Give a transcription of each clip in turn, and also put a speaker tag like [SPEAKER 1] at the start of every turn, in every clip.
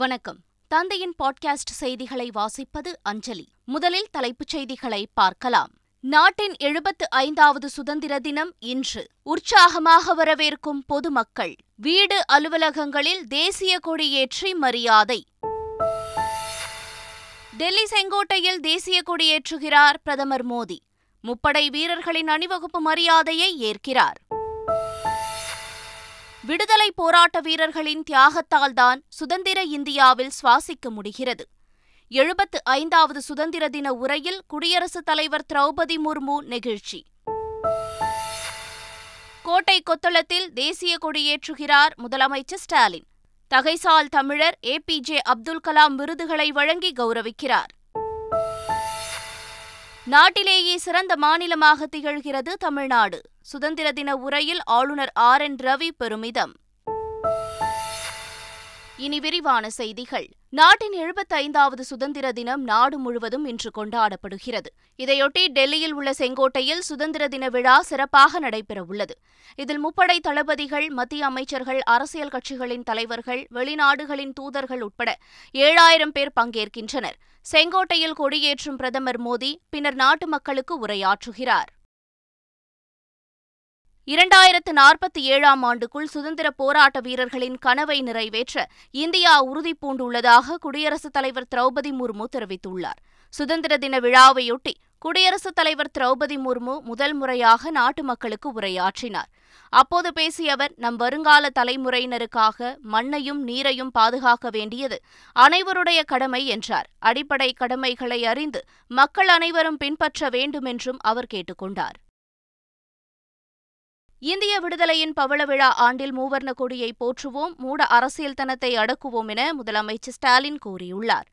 [SPEAKER 1] வணக்கம் தந்தையின் பாட்காஸ்ட் செய்திகளை வாசிப்பது அஞ்சலி முதலில் தலைப்புச் செய்திகளை பார்க்கலாம் நாட்டின் எழுபத்து ஐந்தாவது சுதந்திர தினம் இன்று உற்சாகமாக வரவேற்கும் பொதுமக்கள் வீடு அலுவலகங்களில் தேசிய கொடி ஏற்றி மரியாதை டெல்லி செங்கோட்டையில் தேசிய கொடி ஏற்றுகிறார் பிரதமர் மோடி முப்படை வீரர்களின் அணிவகுப்பு மரியாதையை ஏற்கிறார் விடுதலை போராட்ட வீரர்களின் தியாகத்தால் தான் சுதந்திர இந்தியாவில் சுவாசிக்க முடிகிறது எழுபத்து ஐந்தாவது சுதந்திர தின உரையில் குடியரசுத் தலைவர் திரௌபதி முர்மு நெகிழ்ச்சி கோட்டை கொத்தளத்தில் தேசிய கொடியேற்றுகிறார் முதலமைச்சர் ஸ்டாலின் தகைசால் தமிழர் ஏ ஜே அப்துல் கலாம் விருதுகளை வழங்கி கௌரவிக்கிறார் நாட்டிலேயே சிறந்த மாநிலமாக திகழ்கிறது தமிழ்நாடு சுதந்திர தின உரையில் ஆளுநர் ஆர் என் ரவி பெருமிதம் இனி விரிவான செய்திகள் நாட்டின் எழுபத்தைந்தாவது சுதந்திர தினம் நாடு முழுவதும் இன்று கொண்டாடப்படுகிறது இதையொட்டி டெல்லியில் உள்ள செங்கோட்டையில் சுதந்திர தின விழா சிறப்பாக நடைபெறவுள்ளது இதில் முப்படை தளபதிகள் மத்திய அமைச்சர்கள் அரசியல் கட்சிகளின் தலைவர்கள் வெளிநாடுகளின் தூதர்கள் உட்பட ஏழாயிரம் பேர் பங்கேற்கின்றனர் செங்கோட்டையில் கொடியேற்றும் பிரதமர் மோடி பின்னர் நாட்டு மக்களுக்கு உரையாற்றுகிறார் இரண்டாயிரத்து நாற்பத்தி ஏழாம் ஆண்டுக்குள் சுதந்திர போராட்ட வீரர்களின் கனவை நிறைவேற்ற இந்தியா உறுதிபூண்டுள்ளதாக குடியரசுத் தலைவர் திரௌபதி முர்மு தெரிவித்துள்ளார் சுதந்திர தின விழாவையொட்டி குடியரசுத் தலைவர் திரௌபதி முர்மு முதல் முறையாக நாட்டு மக்களுக்கு உரையாற்றினார் அப்போது பேசிய அவர் நம் வருங்கால தலைமுறையினருக்காக மண்ணையும் நீரையும் பாதுகாக்க வேண்டியது அனைவருடைய கடமை என்றார் அடிப்படை கடமைகளை அறிந்து மக்கள் அனைவரும் பின்பற்ற வேண்டும் என்றும் அவர் கேட்டுக்கொண்டார் இந்திய விடுதலையின் பவள விழா ஆண்டில் மூவர்ண கொடியை போற்றுவோம் மூட அரசியல்தனத்தை அடக்குவோம் என முதலமைச்சர் ஸ்டாலின் கூறியுள்ளார்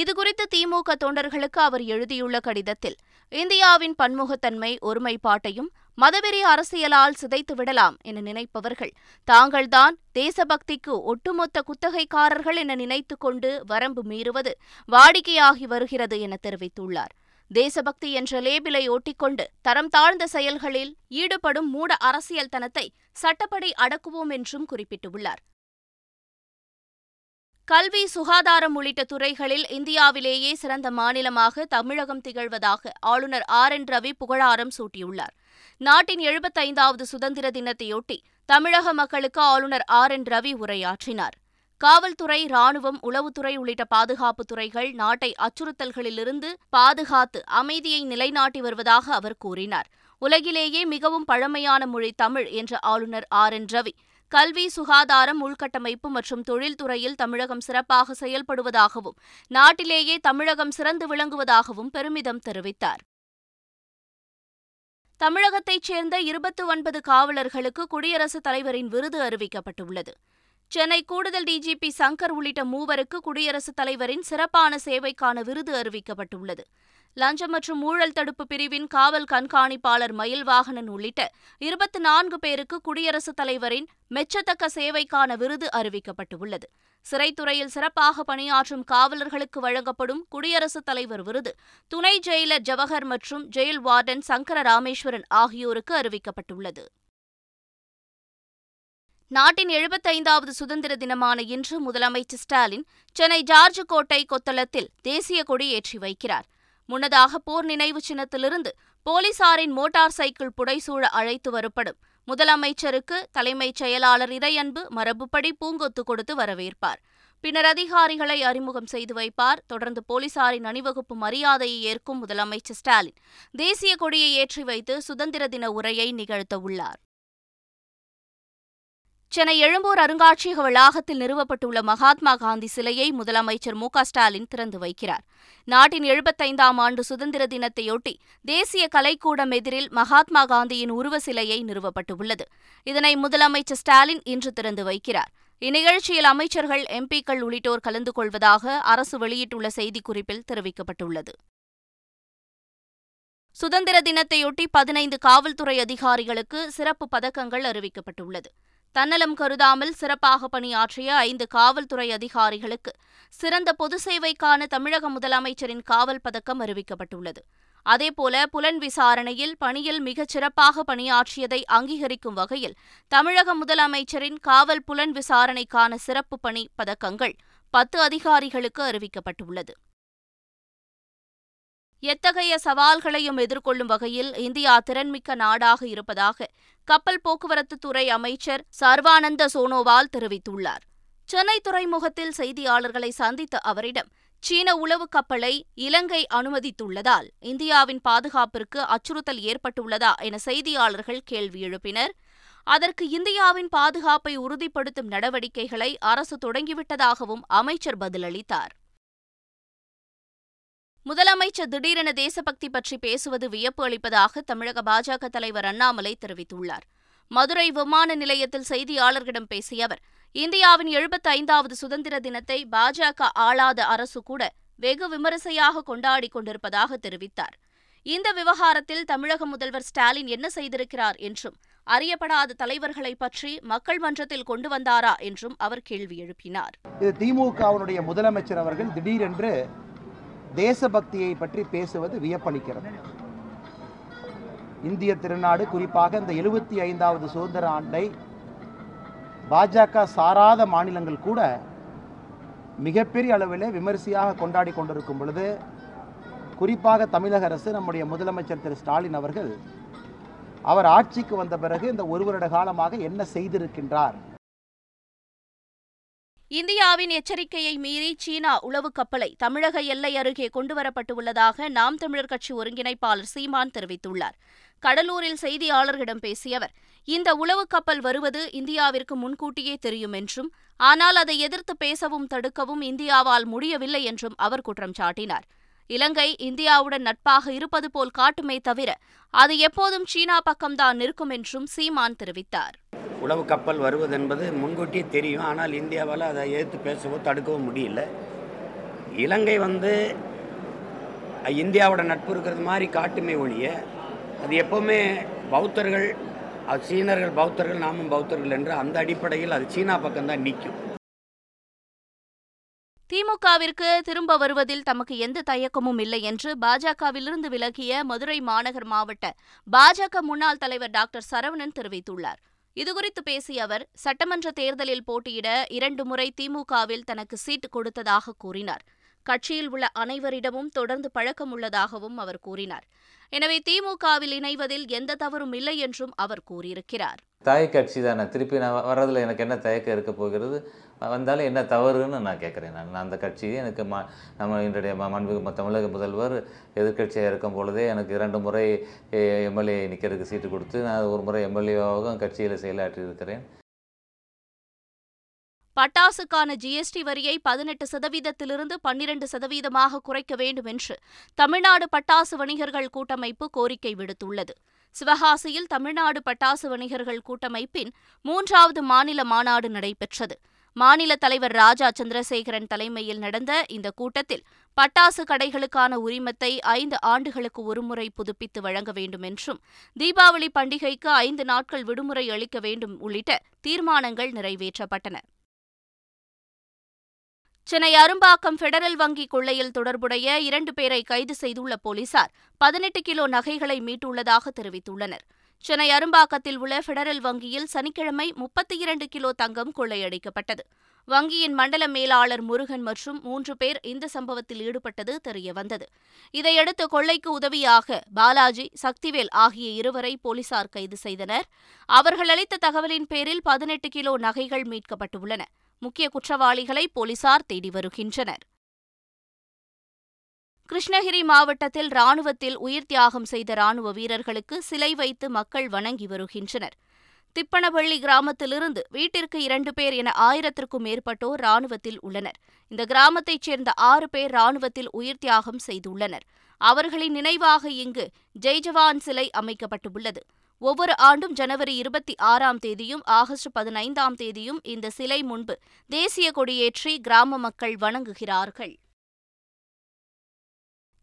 [SPEAKER 1] இதுகுறித்து திமுக தொண்டர்களுக்கு அவர் எழுதியுள்ள கடிதத்தில் இந்தியாவின் பன்முகத்தன்மை ஒருமைப்பாட்டையும் மதவெறி அரசியலால் சிதைத்துவிடலாம் என நினைப்பவர்கள் தாங்கள்தான் தேசபக்திக்கு ஒட்டுமொத்த குத்தகைக்காரர்கள் என நினைத்துக் கொண்டு வரம்பு மீறுவது வாடிக்கையாகி வருகிறது என தெரிவித்துள்ளார் தேசபக்தி என்ற லேபிலை ஒட்டிக்கொண்டு தரம் தாழ்ந்த செயல்களில் ஈடுபடும் மூட அரசியல் தனத்தை சட்டப்படி அடக்குவோம் என்றும் குறிப்பிட்டுள்ளார் கல்வி சுகாதாரம் உள்ளிட்ட துறைகளில் இந்தியாவிலேயே சிறந்த மாநிலமாக தமிழகம் திகழ்வதாக ஆளுநர் ஆர் என் ரவி புகழாரம் சூட்டியுள்ளார் நாட்டின் எழுபத்தைந்தாவது சுதந்திர தினத்தையொட்டி தமிழக மக்களுக்கு ஆளுநர் ஆர் என் ரவி உரையாற்றினார் காவல்துறை ராணுவம் உளவுத்துறை உள்ளிட்ட பாதுகாப்பு துறைகள் நாட்டை அச்சுறுத்தல்களிலிருந்து பாதுகாத்து அமைதியை நிலைநாட்டி வருவதாக அவர் கூறினார் உலகிலேயே மிகவும் பழமையான மொழி தமிழ் என்ற ஆளுநர் ஆர் என் ரவி கல்வி சுகாதாரம் உள்கட்டமைப்பு மற்றும் தொழில்துறையில் தமிழகம் சிறப்பாக செயல்படுவதாகவும் நாட்டிலேயே தமிழகம் சிறந்து விளங்குவதாகவும் பெருமிதம் தெரிவித்தார் தமிழகத்தைச் சேர்ந்த இருபத்தி ஒன்பது காவலர்களுக்கு குடியரசுத் தலைவரின் விருது அறிவிக்கப்பட்டுள்ளது சென்னை கூடுதல் டிஜிபி சங்கர் உள்ளிட்ட மூவருக்கு குடியரசுத் தலைவரின் சிறப்பான சேவைக்கான விருது அறிவிக்கப்பட்டுள்ளது லஞ்சம் மற்றும் ஊழல் தடுப்பு பிரிவின் காவல் கண்காணிப்பாளர் மயில்வாகனன் உள்ளிட்ட இருபத்தி நான்கு பேருக்கு குடியரசுத் தலைவரின் மெச்சத்தக்க சேவைக்கான விருது அறிவிக்கப்பட்டுள்ளது சிறைத்துறையில் சிறப்பாக பணியாற்றும் காவலர்களுக்கு வழங்கப்படும் குடியரசுத் தலைவர் விருது துணை ஜெயிலர் ஜவஹர் மற்றும் ஜெயில் வார்டன் சங்கர ராமேஸ்வரன் ஆகியோருக்கு அறிவிக்கப்பட்டுள்ளது நாட்டின் எழுபத்தைந்தாவது சுதந்திர தினமான இன்று முதலமைச்சர் ஸ்டாலின் சென்னை ஜார்ஜ் கோட்டை கொத்தளத்தில் தேசிய கொடி ஏற்றி வைக்கிறார் முன்னதாக போர் நினைவு சின்னத்திலிருந்து போலீசாரின் மோட்டார் சைக்கிள் புடைசூழ அழைத்து வரப்படும் முதலமைச்சருக்கு தலைமைச் செயலாளர் இறையன்பு மரபுப்படி பூங்கொத்து கொடுத்து வரவேற்பார் பின்னர் அதிகாரிகளை அறிமுகம் செய்து வைப்பார் தொடர்ந்து போலீசாரின் அணிவகுப்பு மரியாதையை ஏற்கும் முதலமைச்சர் ஸ்டாலின் தேசிய கொடியை ஏற்றி வைத்து சுதந்திர தின உரையை நிகழ்த்த உள்ளார் சென்னை எழும்பூர் அருங்காட்சியக வளாகத்தில் நிறுவப்பட்டுள்ள மகாத்மா காந்தி சிலையை முதலமைச்சர் மு ஸ்டாலின் திறந்து வைக்கிறார் நாட்டின் எழுபத்தைந்தாம் ஆண்டு சுதந்திர தினத்தையொட்டி தேசிய கலைக்கூடம் எதிரில் மகாத்மா காந்தியின் உருவ சிலையை நிறுவப்பட்டுள்ளது இதனை முதலமைச்சர் ஸ்டாலின் இன்று திறந்து வைக்கிறார் இந்நிகழ்ச்சியில் அமைச்சர்கள் எம்பிக்கள் உள்ளிட்டோர் கலந்து கொள்வதாக அரசு வெளியிட்டுள்ள செய்திக்குறிப்பில் தெரிவிக்கப்பட்டுள்ளது சுதந்திர தினத்தையொட்டி பதினைந்து காவல்துறை அதிகாரிகளுக்கு சிறப்பு பதக்கங்கள் அறிவிக்கப்பட்டுள்ளது தன்னலம் கருதாமல் சிறப்பாக பணியாற்றிய ஐந்து காவல்துறை அதிகாரிகளுக்கு சிறந்த பொது சேவைக்கான தமிழக முதலமைச்சரின் காவல் பதக்கம் அறிவிக்கப்பட்டுள்ளது அதேபோல புலன் விசாரணையில் பணியில் மிகச் சிறப்பாக பணியாற்றியதை அங்கீகரிக்கும் வகையில் தமிழக முதலமைச்சரின் காவல் புலன் விசாரணைக்கான சிறப்பு பணி பதக்கங்கள் பத்து அதிகாரிகளுக்கு அறிவிக்கப்பட்டுள்ளது எத்தகைய சவால்களையும் எதிர்கொள்ளும் வகையில் இந்தியா திறன்மிக்க நாடாக இருப்பதாக கப்பல் போக்குவரத்துத்துறை துறை அமைச்சர் சர்வானந்த சோனோவால் தெரிவித்துள்ளார் சென்னை துறைமுகத்தில் செய்தியாளர்களை சந்தித்த அவரிடம் சீன உளவு கப்பலை இலங்கை அனுமதித்துள்ளதால் இந்தியாவின் பாதுகாப்பிற்கு அச்சுறுத்தல் ஏற்பட்டுள்ளதா என செய்தியாளர்கள் கேள்வி எழுப்பினர் அதற்கு இந்தியாவின் பாதுகாப்பை உறுதிப்படுத்தும் நடவடிக்கைகளை அரசு தொடங்கிவிட்டதாகவும் அமைச்சர் பதிலளித்தார் முதலமைச்சர் திடீரென தேசபக்தி பற்றி பேசுவது வியப்பு அளிப்பதாக தமிழக பாஜக தலைவர் அண்ணாமலை தெரிவித்துள்ளார் மதுரை விமான நிலையத்தில் செய்தியாளர்களிடம் பேசிய அவர் இந்தியாவின் எழுபத்தைந்தாவது சுதந்திர தினத்தை பாஜக ஆளாத அரசு கூட வெகு விமரிசையாக கொண்டாடி கொண்டிருப்பதாக தெரிவித்தார் இந்த விவகாரத்தில் தமிழக முதல்வர் ஸ்டாலின் என்ன செய்திருக்கிறார் என்றும் அறியப்படாத தலைவர்களை பற்றி மக்கள் மன்றத்தில் கொண்டு வந்தாரா என்றும் அவர் கேள்வி
[SPEAKER 2] எழுப்பினார் இது திமுகவினுடைய முதலமைச்சர் அவர்கள் திடீரென்று தேசபக்தியை பற்றி பேசுவது வியப்பளிக்கிறது இந்திய திருநாடு குறிப்பாக இந்த எழுபத்தி ஐந்தாவது சுதந்திர ஆண்டை பாஜக சாராத மாநிலங்கள் கூட மிகப்பெரிய அளவில் விமரிசையாக கொண்டாடி கொண்டிருக்கும் பொழுது குறிப்பாக தமிழக அரசு நம்முடைய முதலமைச்சர் திரு ஸ்டாலின் அவர்கள் அவர் ஆட்சிக்கு வந்த பிறகு இந்த ஒரு வருட காலமாக என்ன செய்திருக்கின்றார்
[SPEAKER 1] இந்தியாவின் எச்சரிக்கையை மீறி சீனா உளவு கப்பலை தமிழக எல்லை அருகே கொண்டுவரப்பட்டுள்ளதாக நாம் தமிழர் கட்சி ஒருங்கிணைப்பாளர் சீமான் தெரிவித்துள்ளார் கடலூரில் செய்தியாளர்களிடம் பேசிய அவர் இந்த உளவு கப்பல் வருவது இந்தியாவிற்கு முன்கூட்டியே தெரியும் என்றும் ஆனால் அதை எதிர்த்து பேசவும் தடுக்கவும் இந்தியாவால் முடியவில்லை என்றும் அவர் குற்றம் சாட்டினார் இலங்கை இந்தியாவுடன் நட்பாக இருப்பது போல் காட்டுமே தவிர அது எப்போதும் சீனா பக்கம்தான் இருக்கும் என்றும் சீமான் தெரிவித்தார்
[SPEAKER 3] உளவு கப்பல் வருவதென்பது முன்கூட்டியே தெரியும் ஆனால் இந்தியாவால் அதை எதிர்த்து பேசவோ தடுக்கவோ முடியல இலங்கை வந்து இந்தியாவோட நட்பு இருக்கிறது மாதிரி காட்டுமே ஒழிய அது எப்போவுமே பௌத்தர்கள் அது சீனர்கள் பௌத்தர்கள் நாமும் பௌத்தர்கள் என்று அந்த அடிப்படையில் அது சீனா பக்கம்தான் நிற்கும்
[SPEAKER 1] திமுகவிற்கு திரும்ப வருவதில் தமக்கு எந்த தயக்கமும் இல்லை என்று பாஜகவிலிருந்து விலகிய மதுரை மாநகர் மாவட்ட பாஜக முன்னாள் தலைவர் டாக்டர் சரவணன் தெரிவித்துள்ளார் இதுகுறித்து பேசிய அவர் சட்டமன்ற தேர்தலில் போட்டியிட இரண்டு முறை திமுகவில் தனக்கு சீட் கொடுத்ததாக கூறினார் கட்சியில் உள்ள அனைவரிடமும் தொடர்ந்து பழக்கம் உள்ளதாகவும் அவர் கூறினார் எனவே திமுகவில் இணைவதில் எந்த தவறும் இல்லை என்றும் அவர் கூறியிருக்கிறார்
[SPEAKER 4] தாய் கட்சி தானே திருப்பி நான் வர்றதுல எனக்கு என்ன தயக்கம் இருக்க போகிறது வந்தாலும் என்ன தவறுன்னு நான் கேட்குறேன் நான் அந்த கட்சியை எனக்கு ம நம்ம என்னுடைய மாண்பு தமிழக முதல்வர் எதிர்கட்சியாக இருக்கும் பொழுதே எனக்கு இரண்டு முறை எம்எல்ஏ நிற்கிறதுக்கு சீட்டு கொடுத்து நான் ஒரு முறை எம்எல்ஏவாகவும் கட்சியில் செயலாற்றி இருக்கிறேன்
[SPEAKER 1] பட்டாசுக்கான ஜிஎஸ்டி வரியை பதினெட்டு சதவீதத்திலிருந்து பன்னிரண்டு சதவீதமாக குறைக்க வேண்டும் என்று தமிழ்நாடு பட்டாசு வணிகர்கள் கூட்டமைப்பு கோரிக்கை விடுத்துள்ளது சிவகாசியில் தமிழ்நாடு பட்டாசு வணிகர்கள் கூட்டமைப்பின் மூன்றாவது மாநில மாநாடு நடைபெற்றது மாநில தலைவர் ராஜா சந்திரசேகரன் தலைமையில் நடந்த இந்த கூட்டத்தில் பட்டாசு கடைகளுக்கான உரிமத்தை ஐந்து ஆண்டுகளுக்கு ஒருமுறை புதுப்பித்து வழங்க வேண்டும் என்றும் தீபாவளி பண்டிகைக்கு ஐந்து நாட்கள் விடுமுறை அளிக்க வேண்டும் உள்ளிட்ட தீர்மானங்கள் நிறைவேற்றப்பட்டன சென்னை அரும்பாக்கம் பெடரல் வங்கி கொள்ளையில் தொடர்புடைய இரண்டு பேரை கைது செய்துள்ள போலீசார் பதினெட்டு கிலோ நகைகளை மீட்டுள்ளதாக தெரிவித்துள்ளனர் சென்னை அரும்பாக்கத்தில் உள்ள பெடரல் வங்கியில் சனிக்கிழமை முப்பத்தி இரண்டு கிலோ தங்கம் கொள்ளையடிக்கப்பட்டது வங்கியின் மண்டல மேலாளர் முருகன் மற்றும் மூன்று பேர் இந்த சம்பவத்தில் ஈடுபட்டது தெரியவந்தது இதையடுத்து கொள்ளைக்கு உதவியாக பாலாஜி சக்திவேல் ஆகிய இருவரை போலீசார் கைது செய்தனர் அவர்கள் அளித்த தகவலின் பேரில் பதினெட்டு கிலோ நகைகள் மீட்கப்பட்டுள்ளன முக்கிய குற்றவாளிகளை போலீசார் தேடி வருகின்றனர் கிருஷ்ணகிரி மாவட்டத்தில் ராணுவத்தில் உயிர் தியாகம் செய்த ராணுவ வீரர்களுக்கு சிலை வைத்து மக்கள் வணங்கி வருகின்றனர் திப்பனவள்ளி கிராமத்திலிருந்து வீட்டிற்கு இரண்டு பேர் என ஆயிரத்திற்கும் மேற்பட்டோர் ராணுவத்தில் உள்ளனர் இந்த கிராமத்தைச் சேர்ந்த ஆறு பேர் ராணுவத்தில் உயிர் தியாகம் செய்துள்ளனர் அவர்களின் நினைவாக இங்கு ஜெய்ஜவான் சிலை அமைக்கப்பட்டுள்ளது ஒவ்வொரு ஆண்டும் ஜனவரி இருபத்தி ஆறாம் தேதியும் ஆகஸ்ட் பதினைந்தாம் தேதியும் இந்த சிலை முன்பு தேசிய கொடியேற்றி கிராம மக்கள் வணங்குகிறார்கள்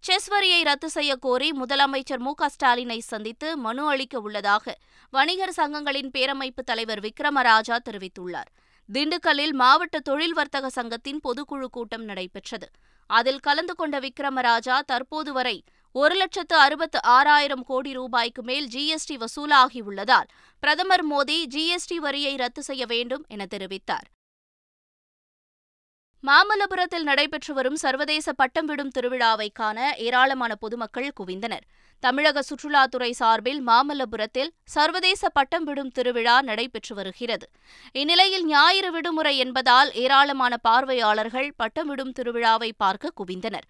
[SPEAKER 1] செஸ் வரியை ரத்து செய்யக்கோரி கோரி முதலமைச்சர் மு ஸ்டாலினை சந்தித்து மனு அளிக்க உள்ளதாக வணிகர் சங்கங்களின் பேரமைப்பு தலைவர் விக்ரமராஜா தெரிவித்துள்ளார் திண்டுக்கல்லில் மாவட்ட தொழில் வர்த்தக சங்கத்தின் பொதுக்குழு கூட்டம் நடைபெற்றது அதில் கலந்து கொண்ட விக்ரமராஜா தற்போது வரை ஒரு லட்சத்து அறுபத்து ஆறாயிரம் கோடி ரூபாய்க்கு மேல் ஜிஎஸ்டி வசூலாகியுள்ளதால் பிரதமர் மோடி ஜிஎஸ்டி வரியை ரத்து செய்ய வேண்டும் என தெரிவித்தார் மாமல்லபுரத்தில் நடைபெற்று வரும் சர்வதேச பட்டம் விடும் திருவிழாவை காண ஏராளமான பொதுமக்கள் குவிந்தனர் தமிழக சுற்றுலாத்துறை சார்பில் மாமல்லபுரத்தில் சர்வதேச பட்டம் விடும் திருவிழா நடைபெற்று வருகிறது இந்நிலையில் ஞாயிறு விடுமுறை என்பதால் ஏராளமான பார்வையாளர்கள் பட்டம் விடும் திருவிழாவை பார்க்க குவிந்தனர்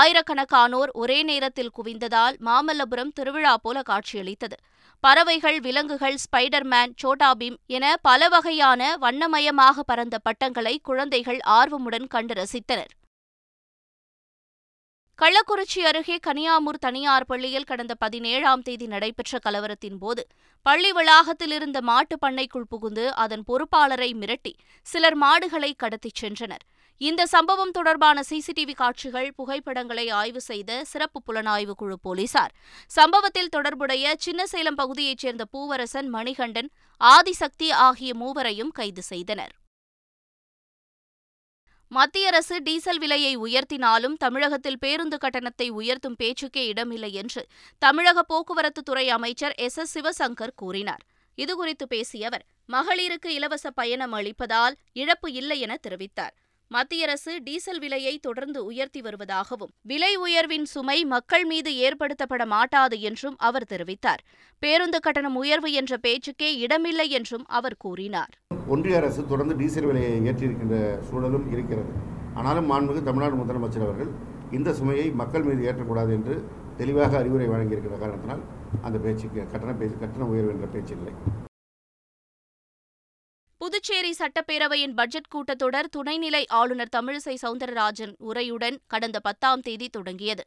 [SPEAKER 1] ஆயிரக்கணக்கானோர் ஒரே நேரத்தில் குவிந்ததால் மாமல்லபுரம் திருவிழா போல காட்சியளித்தது பறவைகள் விலங்குகள் ஸ்பைடர்மேன் சோட்டாபீம் என பல வகையான வண்ணமயமாக பறந்த பட்டங்களை குழந்தைகள் ஆர்வமுடன் கண்டு ரசித்தனர் கள்ளக்குறிச்சி அருகே கனியாமூர் தனியார் பள்ளியில் கடந்த பதினேழாம் தேதி நடைபெற்ற கலவரத்தின் போது பள்ளி வளாகத்தில் இருந்த மாட்டுப் பண்ணைக்குள் புகுந்து அதன் பொறுப்பாளரை மிரட்டி சிலர் மாடுகளை கடத்திச் சென்றனர் இந்த சம்பவம் தொடர்பான சிசிடிவி காட்சிகள் புகைப்படங்களை ஆய்வு செய்த சிறப்பு புலனாய்வு குழு போலீசார் சம்பவத்தில் தொடர்புடைய சின்னசேலம் பகுதியைச் சேர்ந்த பூவரசன் மணிகண்டன் ஆதிசக்தி ஆகிய மூவரையும் கைது செய்தனர் மத்திய அரசு டீசல் விலையை உயர்த்தினாலும் தமிழகத்தில் பேருந்து கட்டணத்தை உயர்த்தும் பேச்சுக்கே இடமில்லை என்று தமிழக போக்குவரத்துத்துறை அமைச்சர் எஸ் எஸ் சிவசங்கர் கூறினார் இதுகுறித்து பேசிய அவர் மகளிருக்கு இலவச பயணம் அளிப்பதால் இழப்பு இல்லை என தெரிவித்தார் மத்திய அரசு டீசல் விலையை தொடர்ந்து உயர்த்தி வருவதாகவும் விலை உயர்வின் சுமை மக்கள் மீது ஏற்படுத்தப்பட மாட்டாது என்றும் அவர் தெரிவித்தார் பேருந்து கட்டணம் உயர்வு என்ற பேச்சுக்கே இடமில்லை என்றும் அவர் கூறினார்
[SPEAKER 5] ஒன்றிய அரசு தொடர்ந்து டீசல் விலையை ஏற்றியிருக்கின்ற சூழலும் இருக்கிறது ஆனாலும் மாண்புமிகு தமிழ்நாடு முதலமைச்சர் அவர்கள் இந்த சுமையை மக்கள் மீது ஏற்றக்கூடாது என்று தெளிவாக அறிவுரை வழங்கியிருக்கிற காரணத்தினால் அந்த பேச்சுக்கு கட்டண பேச்சு கட்டண உயர்வு என்ற பேச்சு இல்லை
[SPEAKER 1] புதுச்சேரி சட்டப்பேரவையின் பட்ஜெட் கூட்டத்தொடர் துணைநிலை ஆளுநர் தமிழிசை சவுந்தரராஜன் உரையுடன் கடந்த பத்தாம் தேதி தொடங்கியது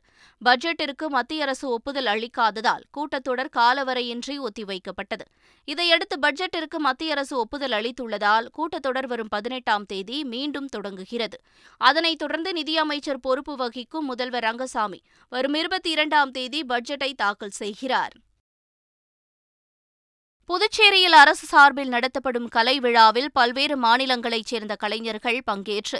[SPEAKER 1] பட்ஜெட்டிற்கு மத்திய அரசு ஒப்புதல் அளிக்காததால் கூட்டத்தொடர் காலவரையின்றி ஒத்திவைக்கப்பட்டது இதையடுத்து பட்ஜெட்டிற்கு மத்திய அரசு ஒப்புதல் அளித்துள்ளதால் கூட்டத்தொடர் வரும் பதினெட்டாம் தேதி மீண்டும் தொடங்குகிறது அதனைத் தொடர்ந்து நிதியமைச்சர் பொறுப்பு வகிக்கும் முதல்வர் ரங்கசாமி வரும் இருபத்தி இரண்டாம் தேதி பட்ஜெட்டை தாக்கல் செய்கிறார் புதுச்சேரியில் அரசு சார்பில் நடத்தப்படும் கலை விழாவில் பல்வேறு மாநிலங்களைச் சேர்ந்த கலைஞர்கள் பங்கேற்று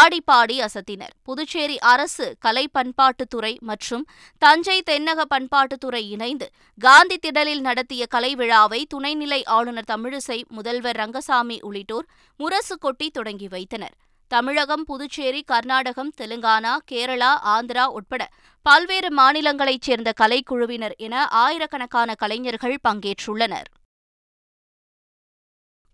[SPEAKER 1] ஆடிப்பாடி அசத்தினர் புதுச்சேரி அரசு கலை பண்பாட்டுத்துறை மற்றும் தஞ்சை தென்னக பண்பாட்டுத்துறை இணைந்து காந்தி திடலில் நடத்திய கலை விழாவை துணைநிலை ஆளுநர் தமிழிசை முதல்வர் ரங்கசாமி உள்ளிட்டோர் முரசு கொட்டி தொடங்கி வைத்தனர் தமிழகம் புதுச்சேரி கர்நாடகம் தெலுங்கானா கேரளா ஆந்திரா உட்பட பல்வேறு மாநிலங்களைச் சேர்ந்த கலைக்குழுவினர் என ஆயிரக்கணக்கான கலைஞர்கள் பங்கேற்றுள்ளனர்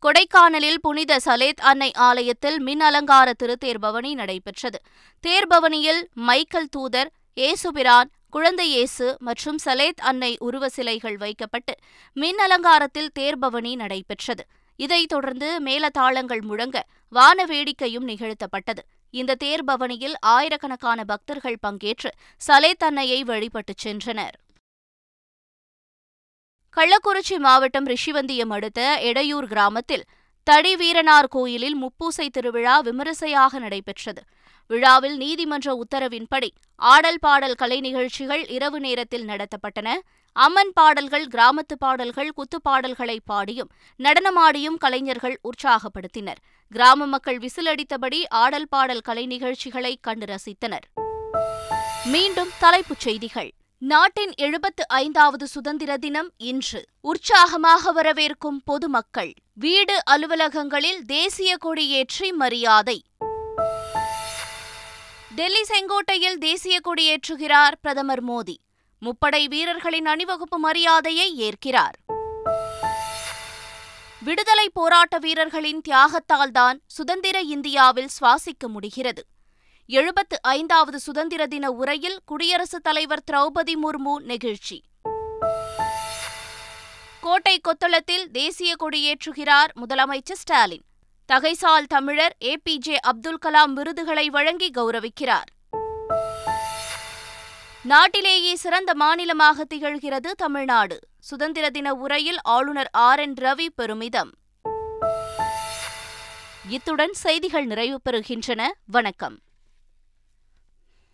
[SPEAKER 1] கொடைக்கானலில் புனித சலேத் அன்னை ஆலயத்தில் மின் அலங்கார திருத்தேர்பவனி நடைபெற்றது தேர்பவனியில் மைக்கேல் தூதர் ஏசுபிரான் குழந்தை இயேசு மற்றும் சலேத் அன்னை உருவ சிலைகள் வைக்கப்பட்டு மின் அலங்காரத்தில் தேர்பவனி நடைபெற்றது இதைத் தொடர்ந்து மேலதாளங்கள் முழங்க வான வேடிக்கையும் நிகழ்த்தப்பட்டது இந்த தேர்பவனியில் ஆயிரக்கணக்கான பக்தர்கள் பங்கேற்று சலேத் அன்னையை வழிபட்டுச் சென்றனர் கள்ளக்குறிச்சி மாவட்டம் ரிஷிவந்தியம் அடுத்த எடையூர் கிராமத்தில் தடி வீரனார் கோயிலில் முப்பூசை திருவிழா விமரிசையாக நடைபெற்றது விழாவில் நீதிமன்ற உத்தரவின்படி ஆடல் பாடல் கலை நிகழ்ச்சிகள் இரவு நேரத்தில் நடத்தப்பட்டன அம்மன் பாடல்கள் கிராமத்து பாடல்கள் குத்துப்பாடல்களை பாடியும் நடனமாடியும் கலைஞர்கள் உற்சாகப்படுத்தினர் கிராம மக்கள் விசிலடித்தபடி ஆடல் பாடல் கலை நிகழ்ச்சிகளை கண்டு ரசித்தனர் மீண்டும் தலைப்புச் செய்திகள் நாட்டின் எழுபத்து ஐந்தாவது சுதந்திர தினம் இன்று உற்சாகமாக வரவேற்கும் பொதுமக்கள் வீடு அலுவலகங்களில் தேசிய கொடி ஏற்றி மரியாதை டெல்லி செங்கோட்டையில் தேசிய கொடியேற்றுகிறார் பிரதமர் மோடி முப்படை வீரர்களின் அணிவகுப்பு மரியாதையை ஏற்கிறார் விடுதலை போராட்ட வீரர்களின் தியாகத்தால்தான் சுதந்திர இந்தியாவில் சுவாசிக்க முடிகிறது எழுபத்து ஐந்தாவது சுதந்திர தின உரையில் குடியரசுத் தலைவர் திரௌபதி முர்மு நெகிழ்ச்சி கோட்டை கொத்தளத்தில் தேசிய கொடியேற்றுகிறார் முதலமைச்சர் ஸ்டாலின் தகைசால் தமிழர் ஏ பி ஜே அப்துல் கலாம் விருதுகளை வழங்கி கௌரவிக்கிறார் நாட்டிலேயே சிறந்த மாநிலமாக திகழ்கிறது தமிழ்நாடு சுதந்திர தின உரையில் ஆளுநர் ஆர் என் ரவி பெருமிதம் இத்துடன் செய்திகள் நிறைவு பெறுகின்றன வணக்கம்